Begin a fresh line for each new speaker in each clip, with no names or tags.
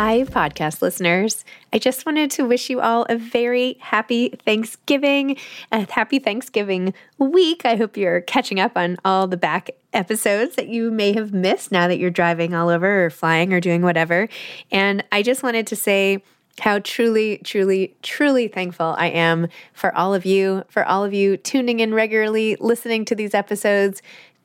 Hi, podcast listeners. I just wanted to wish you all a very happy Thanksgiving, a happy Thanksgiving week. I hope you're catching up on all the back episodes that you may have missed now that you're driving all over or flying or doing whatever. And I just wanted to say, how truly, truly, truly thankful I am for all of you, for all of you tuning in regularly, listening to these episodes.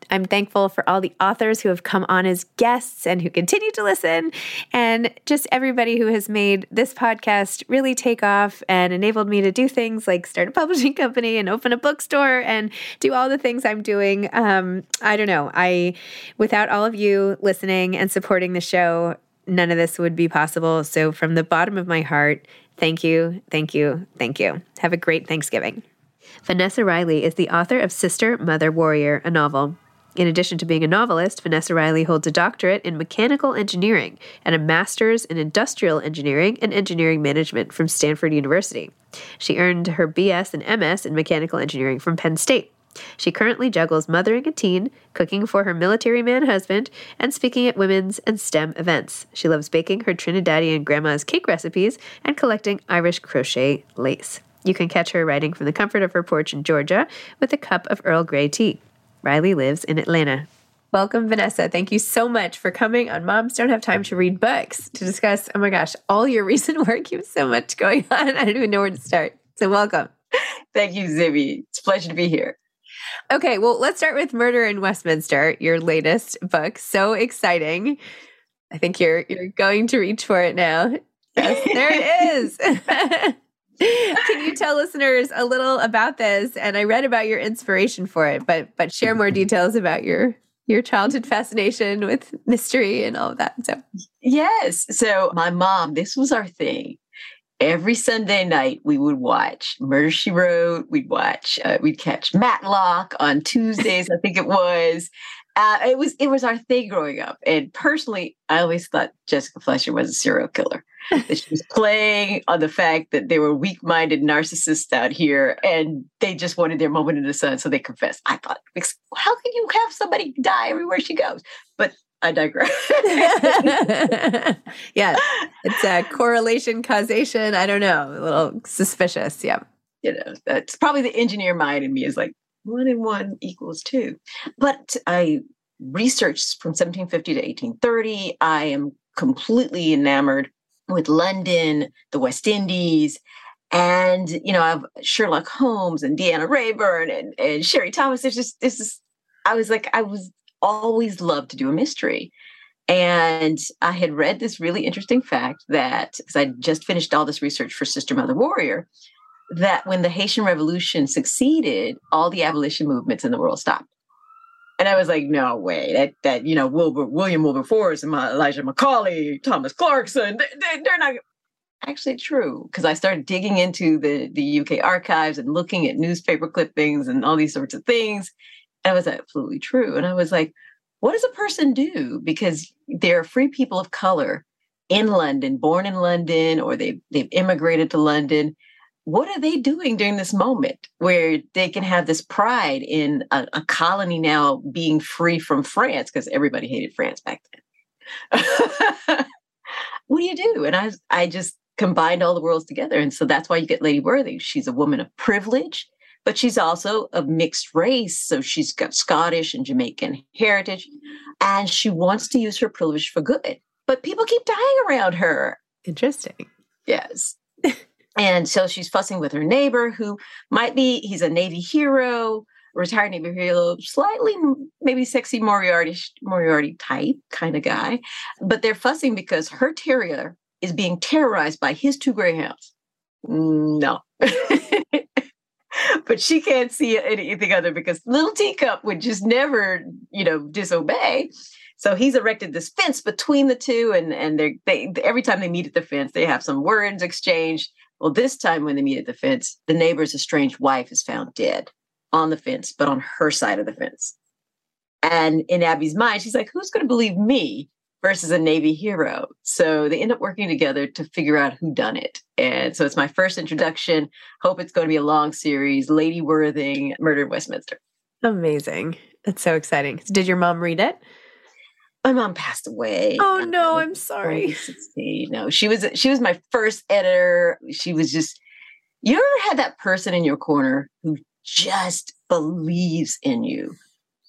I'm thankful for all the authors who have come on as guests and who continue to listen, and just everybody who has made this podcast really take off and enabled me to do things like start a publishing company and open a bookstore and do all the things I'm doing. Um, I don't know. I, without all of you listening and supporting the show, none of this would be possible. So, from the bottom of my heart, thank you, thank you, thank you. Have a great Thanksgiving. Vanessa Riley is the author of Sister, Mother, Warrior, a novel. In addition to being a novelist, Vanessa Riley holds a doctorate in mechanical engineering and a master's in industrial engineering and engineering management from Stanford University. She earned her BS and MS in mechanical engineering from Penn State.
She currently juggles mothering a teen, cooking for her military man husband, and speaking at women's and STEM events. She loves baking her Trinidadian grandma's cake recipes and collecting Irish crochet lace. You can catch her writing from the comfort of her porch in Georgia with a cup of Earl Grey tea. Riley lives in Atlanta. Welcome, Vanessa. Thank you so much for coming on Moms Don't Have Time to Read Books to discuss, oh my gosh, all your recent work. You have so much going on. I don't even know where to start. So, welcome.
Thank you, Zibby. It's a pleasure to be here.
Okay, well, let's start with Murder in Westminster, your latest book. So exciting. I think you're you're going to reach for it now. Yes, there it is. Can you tell listeners a little about this? And I read about your inspiration for it, but but share more details about your your childhood fascination with mystery and all of that. So
yes, so my mom, this was our thing every Sunday night we would watch Murder She Wrote. We'd watch. Uh, we'd catch Matlock on Tuesdays. I think it was. Uh, it was it was our thing growing up. And personally, I always thought Jessica Fletcher was a serial killer. that she was playing on the fact that they were weak-minded narcissists out here, and they just wanted their moment in the sun, so they confessed. I thought, how can you have somebody die everywhere she goes? But I digress.
yeah, it's a correlation, causation. I don't know, a little suspicious. Yeah.
You know, that's probably the engineer mind in me is like one and one equals two. But I researched from 1750 to 1830. I am completely enamored with London, the West Indies, and you know, I've Sherlock Holmes and Deanna Raybourn and, and Sherry Thomas. There's just this is I was like, I was always loved to do a mystery. And I had read this really interesting fact that, because I just finished all this research for Sister Mother Warrior, that when the Haitian Revolution succeeded, all the abolition movements in the world stopped. And I was like, no way, that that you know Wilbur, William Wilberforce and Elijah Macaulay, Thomas Clarkson, they, they're not actually true because I started digging into the the UK archives and looking at newspaper clippings and all these sorts of things. And That was absolutely true. And I was like, what does a person do? Because they're free people of color in London, born in London, or they've, they've immigrated to London. What are they doing during this moment where they can have this pride in a, a colony now being free from France? Because everybody hated France back then. what do you do? And I, I just combined all the worlds together. And so that's why you get Lady Worthing. She's a woman of privilege but she's also of mixed race. So she's got Scottish and Jamaican heritage, and she wants to use her privilege for good. But people keep dying around her.
Interesting.
Yes. and so she's fussing with her neighbor, who might be, he's a Navy hero, retired Navy hero, slightly maybe sexy Moriarty, Moriarty type kind of guy. But they're fussing because her terrier is being terrorized by his two greyhounds. No. but she can't see anything other because little teacup would just never, you know, disobey. So he's erected this fence between the two, and and they they every time they meet at the fence, they have some words exchanged. Well, this time when they meet at the fence, the neighbor's estranged wife is found dead on the fence, but on her side of the fence. And in Abby's mind, she's like, "Who's going to believe me?" versus a Navy hero. So they end up working together to figure out who done it. And so it's my first introduction. Hope it's going to be a long series. Lady Worthing, Murder in Westminster.
Amazing. That's so exciting. Did your mom read it?
My mom passed away.
Oh no, I'm sorry.
No, she was she was my first editor. She was just you ever had that person in your corner who just believes in you,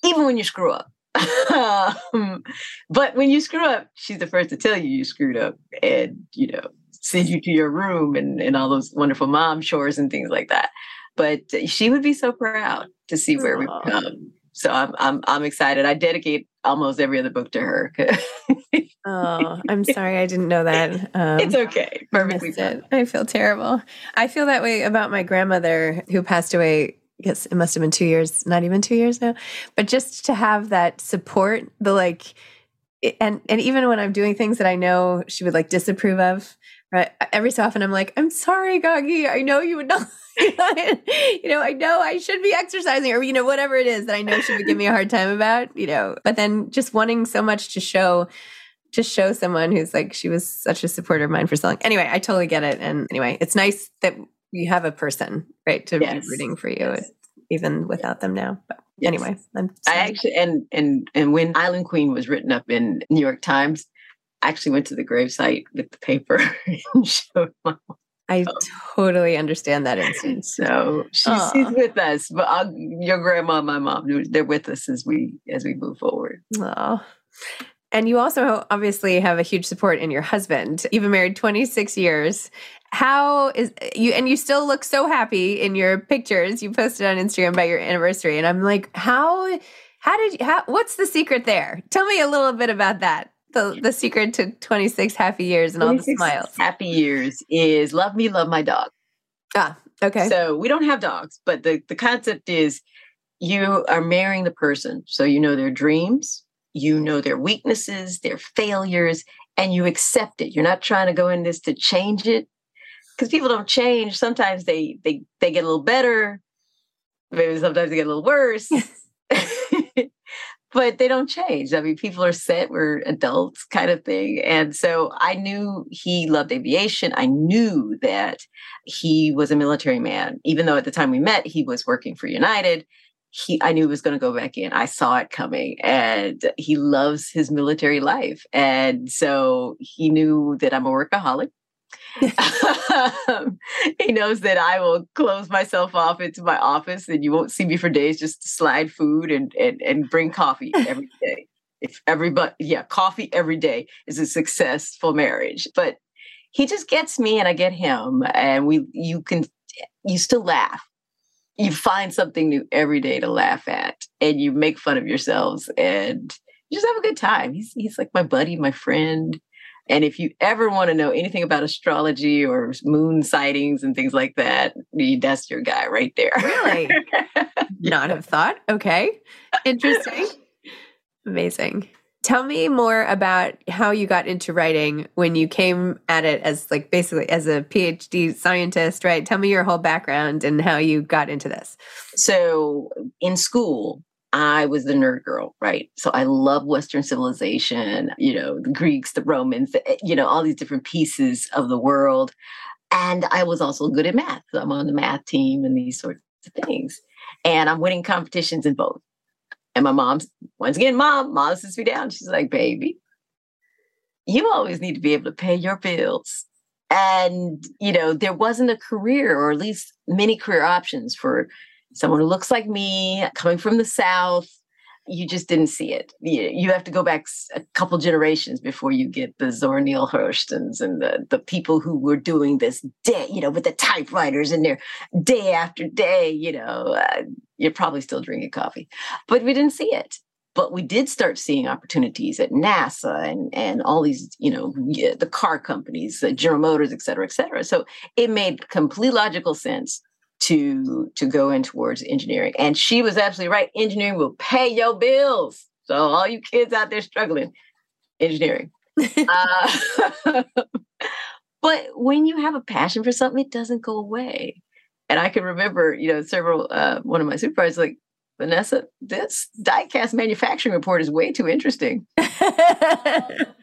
even when you screw up um, but when you screw up, she's the first to tell you you screwed up and, you know, send you to your room and, and all those wonderful mom chores and things like that. But she would be so proud to see where we've come. So I'm I'm I'm excited. I dedicate almost every other book to her.
oh, I'm sorry, I didn't know that.
Um, it's okay. Perfectly.
It. I feel terrible. I feel that way about my grandmother who passed away yes, it must have been two years, not even two years now. But just to have that support, the like, and and even when I'm doing things that I know she would like disapprove of, right? Every so often I'm like, I'm sorry, Gagi. I know you would not. you know, I know I should be exercising, or you know, whatever it is that I know she would give me a hard time about. You know, but then just wanting so much to show to show someone who's like she was such a supporter of mine for selling. Anyway, I totally get it. And anyway, it's nice that you have a person, right, to yes. be rooting for you. Yes. even without them now. But
Yes.
anyway, I'm
I actually and and and when Island Queen was written up in New York Times, I actually went to the gravesite with the paper and showed my
I totally understand that instance.
so she's, she's with us. But I'll, your grandma, and my mom, they're with us as we as we move forward.
Oh. And you also obviously have a huge support in your husband. You've been married 26 years. How is you and you still look so happy in your pictures you posted on Instagram about your anniversary and I'm like, how how did you how what's the secret there? Tell me a little bit about that. The the secret to 26 happy years and all the smiles.
Happy years is love me, love my dog.
Ah, okay.
So we don't have dogs, but the, the concept is you are marrying the person. So you know their dreams, you know their weaknesses, their failures, and you accept it. You're not trying to go in this to change it. Because people don't change. Sometimes they they they get a little better. Maybe sometimes they get a little worse. but they don't change. I mean, people are set, we're adults kind of thing. And so I knew he loved aviation. I knew that he was a military man, even though at the time we met, he was working for United. He, I knew he was going to go back in. I saw it coming, and he loves his military life, and so he knew that I'm a workaholic. Um, he knows that I will close myself off into my office, and you won't see me for days. Just slide food and and and bring coffee every day. If everybody, yeah, coffee every day is a successful marriage. But he just gets me, and I get him, and we you can you still laugh. You find something new every day to laugh at, and you make fun of yourselves, and you just have a good time. He's he's like my buddy, my friend. And if you ever want to know anything about astrology or moon sightings and things like that, that's your guy right there.
Really? Not have thought. Okay. Interesting. Amazing. Tell me more about how you got into writing when you came at it as like basically as a PhD scientist, right? Tell me your whole background and how you got into this.
so in school, I was the nerd girl, right? So I love Western civilization, you know, the Greeks, the Romans, the- eh, you know, all these different pieces of the world. And I was also good at math. So I'm on the math team and these sorts of things. And I'm winning competitions in both. And my mom's, once again, mom, mom sits me down. She's like, baby, you always need to be able to pay your bills. And, you know, there wasn't a career or at least many career options for someone who looks like me, coming from the South. You just didn't see it. You, have to go back a couple generations before you get the Zora Neale Hurstons and the, the people who were doing this day, you know, with the typewriters in there day after day. You know, uh, you're probably still drinking coffee, but we didn't see it. But we did start seeing opportunities at NASA and, and all these, you know, the car companies, General Motors, et cetera, et cetera. So it made complete logical sense to to go in towards engineering. And she was absolutely right. Engineering will pay your bills. So all you kids out there struggling, engineering. uh, but when you have a passion for something, it doesn't go away. And I can remember, you know, several uh, one of my supervisors like Vanessa, this diecast manufacturing report is way too interesting.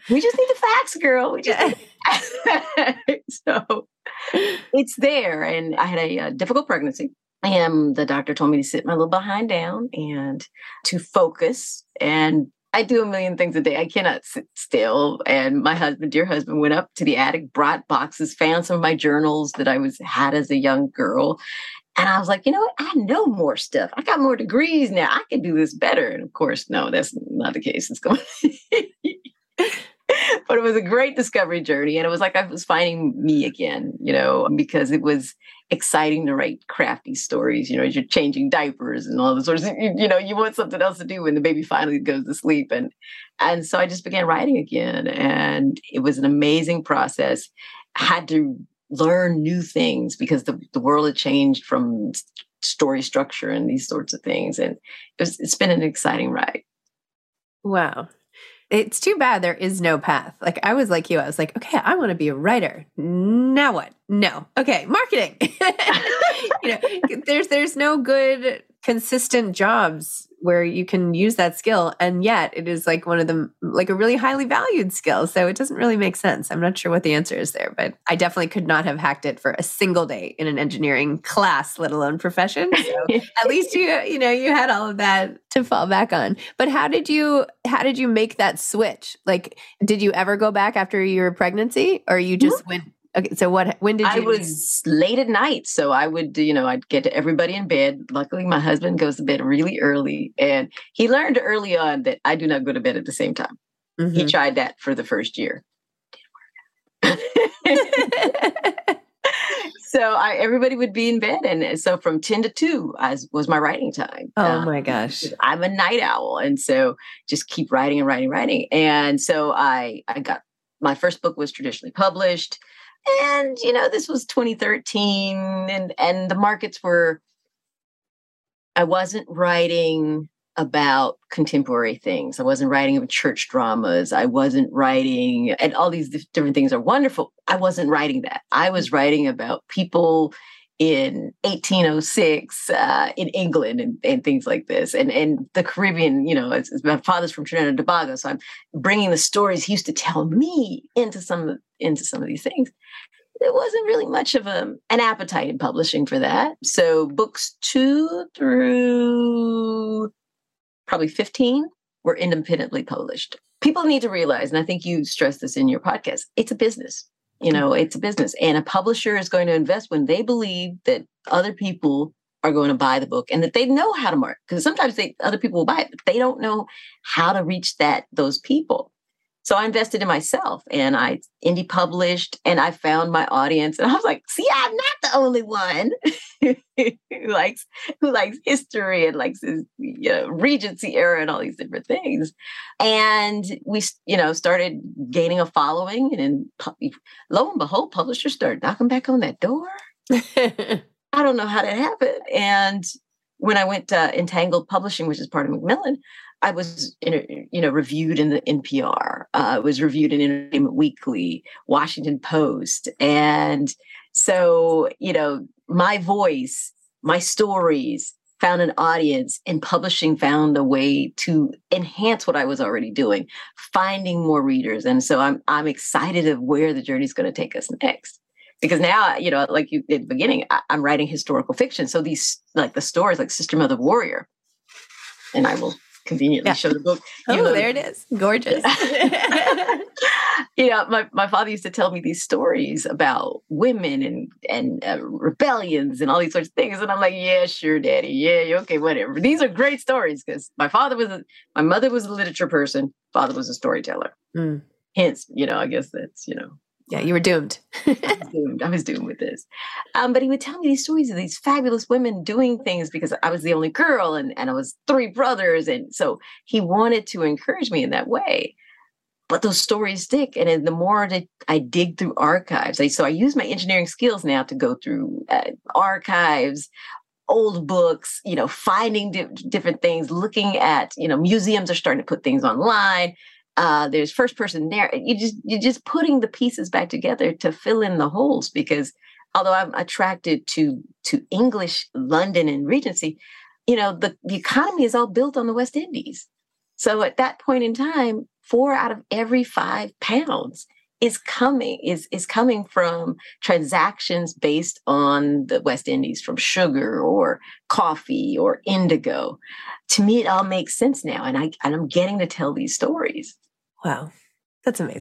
We just need the facts, girl. We just need- so it's there. And I had a, uh difficult pregnancy. And the doctor told me to sit my little behind down and to focus. And I do a million things a day. I cannot sit still. And my husband, dear husband, went up to the attic, brought boxes, found some of my journals that I was had as a young girl. And I was like, you know what? I know more stuff. I got more degrees now. I can do this better. And of course, no, that's not the case. It's going. but it was a great discovery journey, and it was like I was finding me again. You know, because it was exciting to write crafty stories. You know, as you're changing diapers and all the sorts. Of, you, you know, you want something else to do when the baby finally goes to sleep, and and so I just began writing again, and it was an amazing process. I had to learn new things because the, the world had changed from story structure and these sorts of things. And it was, it's been an exciting ride.
Wow. It's too bad there is no path. Like I was like you, I was like, okay, I want to be a writer. Now what? No. Okay, marketing. you know, there's there's no good consistent jobs where you can use that skill and yet it is like one of them like a really highly valued skill so it doesn't really make sense. I'm not sure what the answer is there but i definitely could not have hacked it for a single day in an engineering class let alone profession so at least you you know you had all of that to fall back on. But how did you how did you make that switch? Like did you ever go back after your pregnancy or you just went Okay, so what? When did you?
I was late at night, so I would, you know, I'd get everybody in bed. Luckily, my husband goes to bed really early, and he learned early on that I do not go to bed at the same time. Mm-hmm. He tried that for the first year. so I, everybody would be in bed, and so from ten to two I, was my writing time.
Oh um, my gosh!
I'm a night owl, and so just keep writing and writing, writing. And so I, I got my first book was traditionally published and you know this was 2013 and and the markets were i wasn't writing about contemporary things. I wasn't writing about church dramas. I wasn't writing and all these different things are wonderful. I wasn't writing that. I was writing about people in 1806 uh, in England and, and, things like this, and and the Caribbean. You know, it's, it's my father's from Trinidad and Tobago, so I'm bringing the stories he used to tell me into some into some of these things. There wasn't really much of a, an appetite in publishing for that. So books two through probably 15 were independently published. People need to realize, and I think you stress this in your podcast, it's a business you know it's a business. And a publisher is going to invest when they believe that other people are going to buy the book and that they know how to market. Because sometimes they other people will buy it but they don't know how to reach that those people so I invested in myself and I indie published and I found my audience. And I was like, see, I'm not the only one who likes who likes history and likes this, you know, Regency era and all these different things. And we, you know, started gaining a following. And then lo and behold, publishers started knocking back on that door. I don't know how that happened. And when I went to Entangled Publishing, which is part of Macmillan, I was, in, you know, reviewed in the NPR. Uh, was reviewed in Entertainment Weekly, Washington Post, and so you know, my voice, my stories found an audience, and publishing found a way to enhance what I was already doing, finding more readers, and so I'm I'm excited of where the journey is going to take us next because now you know like you at the beginning I, am writing historical fiction so these like the stories like sister mother warrior and i will conveniently yeah. show the book.
Oh, know, there it is. Gorgeous.
you know, my, my father used to tell me these stories about women and and uh, rebellions and all these sorts of things, and I'm like, yeah, sure, daddy, yeah, okay, whatever. These are great stories because my father was a, my mother was a literature person, father was a storyteller. Mm. Hence, you know, I guess that's you know
yeah, you were doomed.
I, was doomed. I was doomed with this. Um, but he would tell me these stories of these fabulous women doing things because I was the only girl and, and I was three brothers. And so he wanted to encourage me in that way. But those stories stick. And the more that I dig through archives, I, so I use my engineering skills now to go through uh, archives, old books, you know, finding di- different things, looking at, you know, museums are starting to put things online uh, there's first person there. You just you're just putting the pieces back together to fill in the holes because although I'm attracted to to English, London, and Regency, you know the the economy is all built on the West Indies. So at that point in time, four out of every five pounds is coming is is coming from transactions based on the West Indies, from sugar or coffee or indigo. To me, it all makes sense now, and I and I'm getting to tell these stories.
Wow, that's amazing.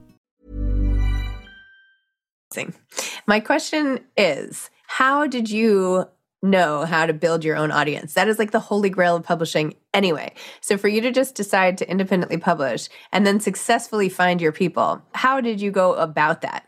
My question is how did you know how to build your own audience? That is like the holy grail of publishing anyway. So for you to just decide to independently publish and then successfully find your people, how did you go about that?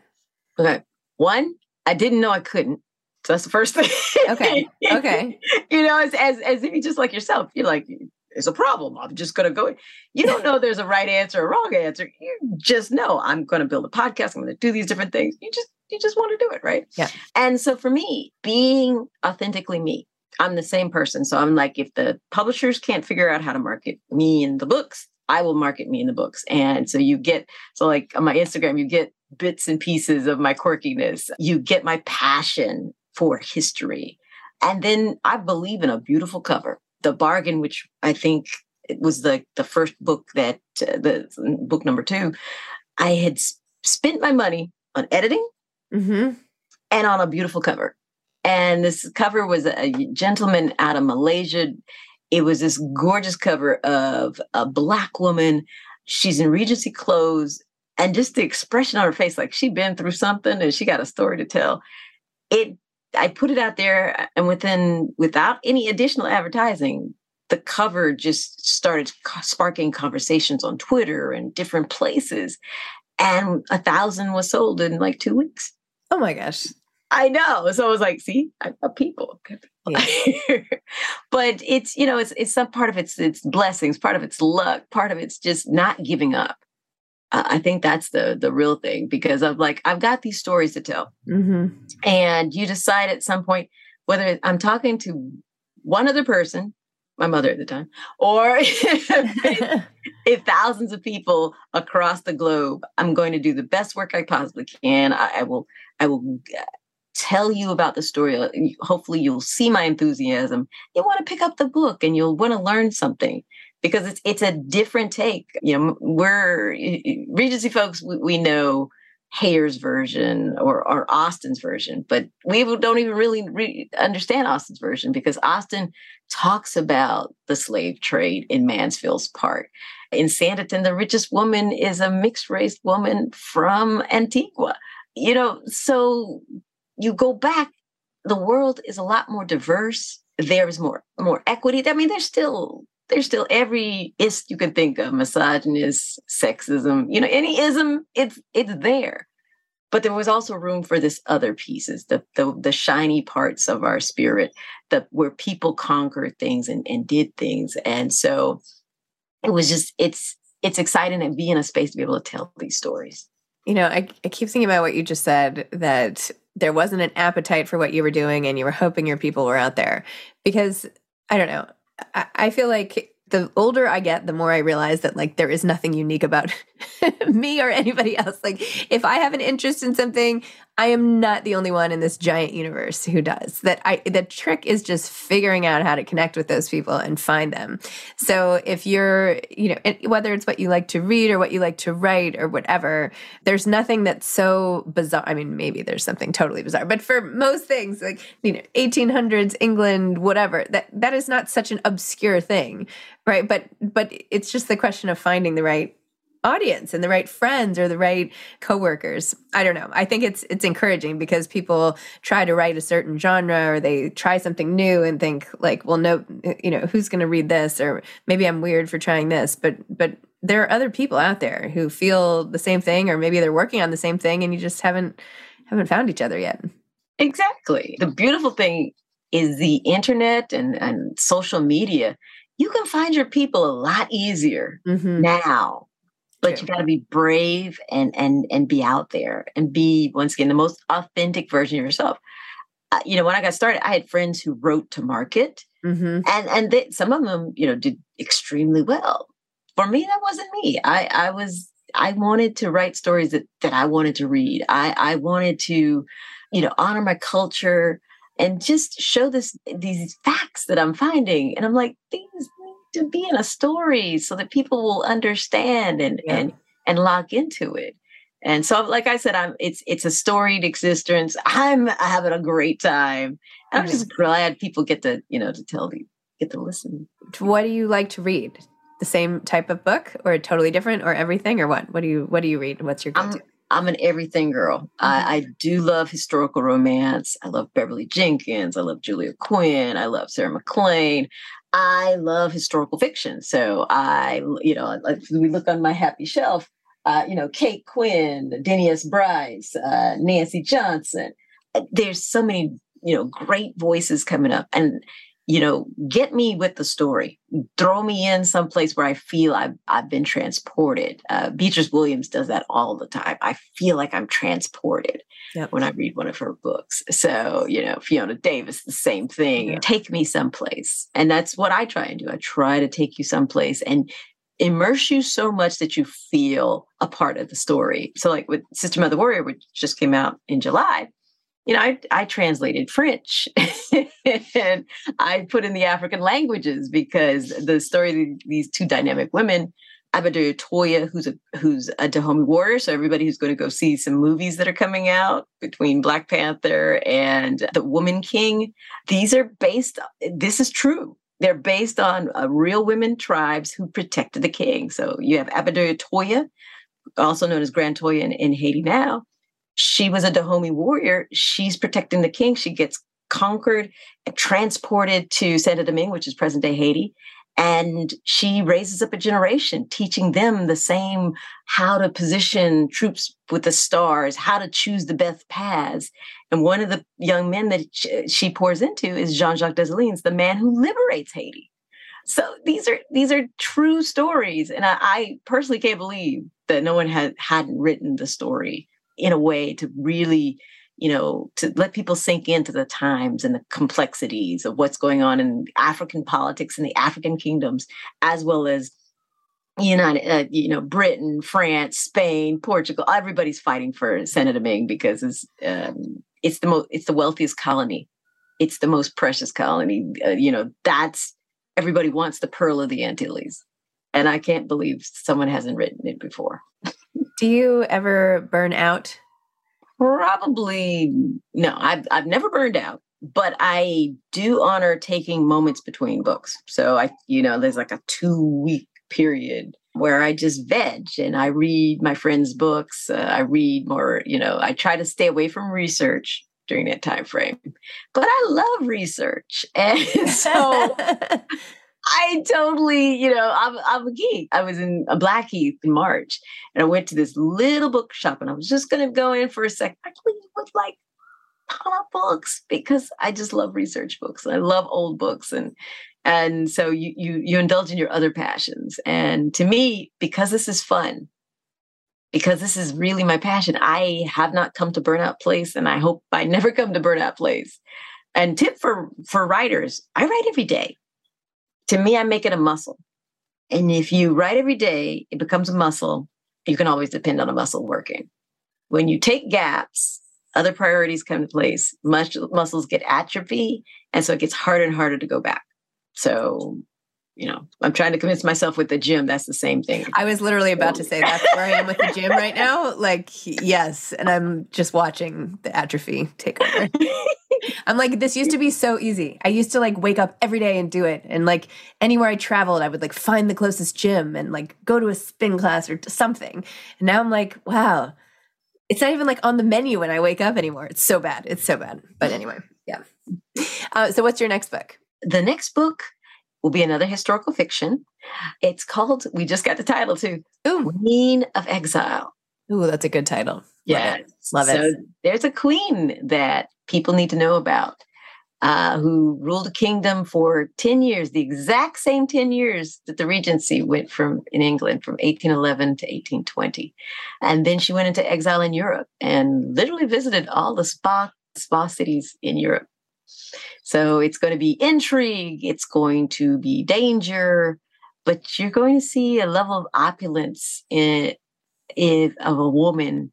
Okay. One, I didn't know I couldn't. So that's the first thing.
Okay. Okay.
you know, as, as as if you just like yourself, you're like, it's a problem. I'm just gonna go. You don't know there's a right answer or wrong answer. You just know I'm gonna build a podcast. I'm gonna do these different things. You just you just want to do it, right?
Yeah.
And so for me, being authentically me, I'm the same person. So I'm like, if the publishers can't figure out how to market me in the books, I will market me in the books. And so you get, so like on my Instagram, you get bits and pieces of my quirkiness. You get my passion for history. And then I believe in a beautiful cover. The Bargain, which I think it was the, the first book that, uh, the book number two, I had spent my money on editing
Mm-hmm.
and on a beautiful cover. And this cover was a gentleman out of Malaysia. It was this gorgeous cover of a black woman. She's in Regency clothes, and just the expression on her face, like she'd been through something and she got a story to tell. It, I put it out there, uh, and within without any additional advertising, the cover just started sparking conversations on Twitter and different places, and a thousand was sold in like two weeks.
Oh my gosh.
I know. So I was like, see, I'm a people.
Yeah.
but it's, you know, it's it's some part of it's it's blessings, part of it's luck, part of it's just not giving up. I think that's the the real thing because I'm like, I've got these stories to tell.
Mm-hmm.
And you decide at some point whether I'm talking to one other person, my mother at the time, or if thousands of people across the globe, I'm going to do the best work I possibly can. I, I will, I will uh, tell you about the story. Hopefully, you'll see my enthusiasm. You want to pick up the book and you'll want to learn something because it's it's a different take. You know, we're Regency folks. We, we know Heyer's version or, or Austen's version, but we don't even really re- understand Austen's version because Austen talks about the slave trade in Mansfield's Park. In Sanditon, the richest woman is a mixed race woman from Antigua. You know, so you go back, the world is a lot more diverse. There's more more equity. I mean, there's still there's still every ist you can think of misogynist sexism you know any ism it's it's there. But there was also room for this other pieces the the, the shiny parts of our spirit the where people conquered things and, and did things. And so it was just it's it's exciting to be in a space to be able to tell these stories.
You know, I, I keep thinking about what you just said that there wasn't an appetite for what you were doing and you were hoping your people were out there. Because I don't know, I, feel like the older I get, the more I realize that like there is nothing unique about me or anybody else. Like if I have an interest in something, I am not the only one in this giant universe who does. That I the trick is just figuring out how to connect with those people and find them. So if you're, you know, whether it's what you like to read or what you like to write or whatever, there's nothing that's so bizarre. I mean, maybe there's something totally bizarre, but for most things, like you know, 1800s England, whatever, that that is not such an obscure thing, right? But but it's just the question of finding the right audience and the right friends or the right coworkers. I don't know. I think it's it's encouraging because people try to write a certain genre or they try something new and think like, well, no, you know, who's going to read this or maybe I'm weird for trying this, but but there are other people out there who feel the same thing or maybe they're working on the same thing and you just haven't haven't found each other yet.
Exactly. The beautiful thing is the internet and, and social media. You can find your people a lot easier
Mhm.
now. But you got to be brave and and and be out there and be once again the most authentic version of yourself. uh, you know, when I got started, I had friends who wrote to market, mm-hmm. and and they, some of them, you know, did extremely well. For me, that wasn't me. I I was I wanted to write stories that that I wanted to read. I I wanted to, you know, honor my culture and just show this these facts that I'm finding. And I'm like, these to be in a story so that people will understand and yeah. and and lock into it. And so, like I said, I'm it's it's a storied existence. I'm having a great time. And I'm just glad people get to, you know, to tell the get to listen.
What do you like to read? The same type of book or totally different or everything or what? What do you what do you read? What's your go-to?
I'm, I'm an everything girl. Mm-hmm. I, I, do love historical romance. I love Beverly Jenkins. I love Julia Quinn. I love Sarah MacLean. I love historical fiction. So I, you know, we look on my happy shelf, uh, you know, Kate Quinn, Denny. Bryce, uh, Nancy Johnson. Uh, there's so many, you know, great voices coming up. And, you know, get me with the story. Throw me in someplace where I feel I've, I've been transported. Uh, Beatriz Williams does that all the time. I feel like I'm transported yep. when I read one of her books. So, you know, Fiona Davis, the same thing. Yeah. Take me someplace. And that's what I try and do. I try to take you someplace and immerse you so much that you feel a part of the story. So, like with Sister Mother Warrior, which just came out in July, you know, I, I translated French and I put in the African languages because the story these two dynamic women, Abadoya Toya, who's a who's a Dahomey warrior. So everybody who's going to go see some movies that are coming out between Black Panther and The Woman King, these are based. This is true. They're based on uh, real women tribes who protected the king. So you have Abadoya Toya, also known as Grand Toya in, in Haiti now. She was a Dahomey warrior. She's protecting the king. She gets conquered and transported to Saint Domingue, which is present day Haiti. And she raises up a generation, teaching them the same how to position troops with the stars, how to choose the best paths. And one of the young men that she pours into is Jean-Jacques Dessalines, the man who liberates Haiti. So these are these are true stories, and I, I personally can't believe that no one had hadn't written the story in a way to really you know, to let people sink into the times and the complexities of what's going on in African politics and the African kingdoms, as well as United, uh, you know, Britain, France, Spain, Portugal. Everybody's fighting for Saint Domingue because it's um, it's the most it's the wealthiest colony, it's the most precious colony. Uh, you know, that's everybody wants the pearl of the Antilles, and I can't believe someone hasn't written it before.
Do you ever burn out
Probably no. I've I've never burned out, but I do honor taking moments between books. So I, you know, there's like a two week period where I just veg and I read my friends' books. Uh, I read more, you know, I try to stay away from research during that time frame. But I love research. And so I totally, you know, I'm, I'm a geek. I was in a Blackheath in March and I went to this little bookshop and I was just going to go in for a second. I with like ton of books because I just love research books. I love old books and and so you you you indulge in your other passions. And to me, because this is fun, because this is really my passion, I have not come to Burnout Place, and I hope I never come to Burnout Place. And tip for for writers: I write every day to me, I make it a muscle. And if you write every day, it becomes a muscle. You can always depend on a muscle working. When you take gaps, other priorities come to place, much, muscles get atrophy. And so it gets harder and harder to go back. So, you know, I'm trying to convince myself with the gym, that's the same thing.
I was literally about to say that's where I am with the gym right now. Like, yes. And I'm just watching the atrophy take over. I'm like, this used to be so easy. I used to like wake up every day and do it. And like anywhere I traveled, I would like find the closest gym and like go to a spin class or something. And now I'm like, wow, it's not even like on the menu when I wake up anymore. It's so bad. It's so bad. But anyway, yeah. Uh, so what's your next book?
The next book will be another historical fiction. It's called, we just got the title too, Ooh. Queen of Exile.
Ooh, that's a good title.
Yeah. Love it. So there's a queen that people need to know about uh, who ruled a kingdom for 10 years, the exact same 10 years that the Regency went from in England from 1811 to 1820. And then she went into exile in Europe and literally visited all the spa spa cities in Europe. So it's going to be intrigue, it's going to be danger, but you're going to see a level of opulence in, in of a woman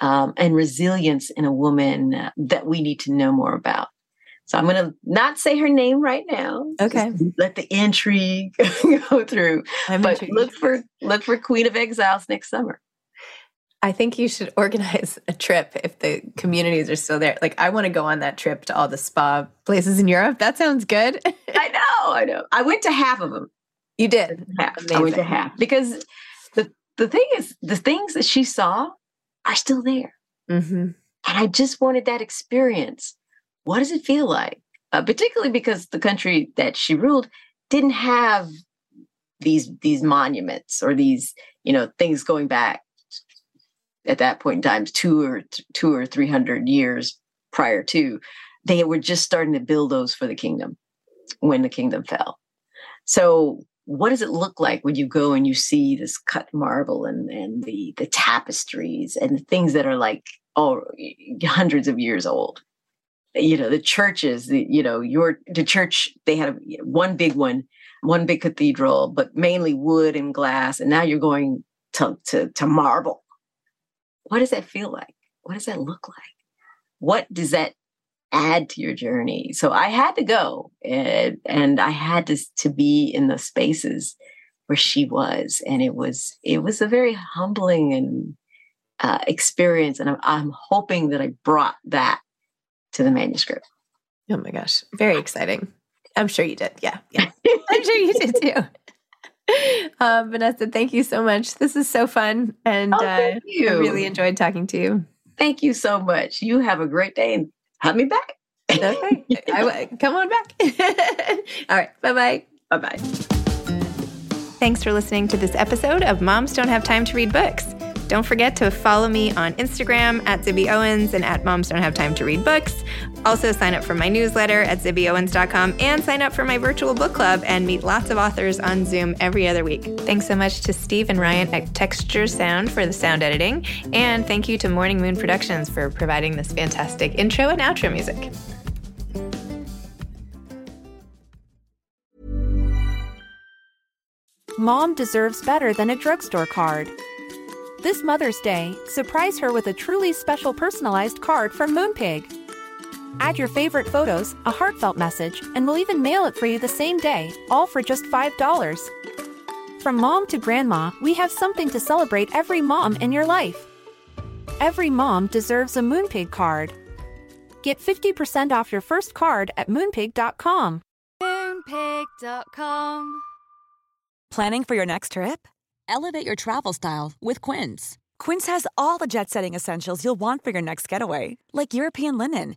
um, and resilience in a woman uh, that we need to know more about. So I'm going to not say her name right now.
Okay.
let the intrigue go through.
I'm
but
intrigued.
look for look for Queen of Exiles next summer.
I think you should organize a trip if the communities are still there. Like, I want to go on that trip to all the spa places in Europe. That sounds good.
I know, I know. I went to half of them.
you did.
Half. I went to half because the the thing is, the things that she saw are still there,
Mm-hmm.
and I just wanted that experience. What does it feel like? Uh, particularly because the country that she ruled didn't have these these monuments or these you know things going back at that point in time two or two or three hundred years prior to they were just starting to build those for the kingdom when the kingdom fell. So what does it look like when you go and you see this cut marble and and the the tapestries and the things that are like oh hundreds of years old? You know the churches the, you know your the church they had a, one big one one big cathedral but mainly wood and glass and now you're going to to, to marble what does that feel like what does that look like what does that add to your journey so i had to go and and i had to to be in the spaces where she was and it was it was a very humbling and uh, experience and I'm, I'm hoping that i brought that to the manuscript
Oh my gosh. Very exciting. I'm sure you did. Yeah. Yeah. I'm sure you did too. Uh, Vanessa, thank you so much. This is so fun. And
Oh,
uh, I really enjoyed talking to you.
thank you so much you have a great day and have me back
Okay. I, come on back. All right. Bye bye.
bye-bye
Thanks for listening to this episode of Moms Don't Have Time to Read Books. Don't forget to follow me on Instagram at Zibby Owens and at Moms Don't Have Time to Read Books. Also, sign up for my newsletter at zibbyowens.com and sign up for my virtual book club and meet lots of authors on Zoom every other week. Thanks so much to Steve and Ryan at Texture Sound for the sound editing. And thank you to Morning Moon Productions for providing this fantastic intro and outro music.
Mom deserves better than a drugstore card. This Mother's Day, surprise her with a truly special personalized card from Moonpig. Add your favorite photos, a heartfelt message, and we'll even mail it for you the same day, all for just $5. From mom to grandma, we have something to celebrate every mom in your life. Every mom deserves a Moonpig card. Get 50% off your first card at moonpig.com.
Moonpig.com.
Planning for your next trip?
Elevate your travel style with Quince.
Quince has all the jet setting essentials you'll want for your next getaway, like European linen,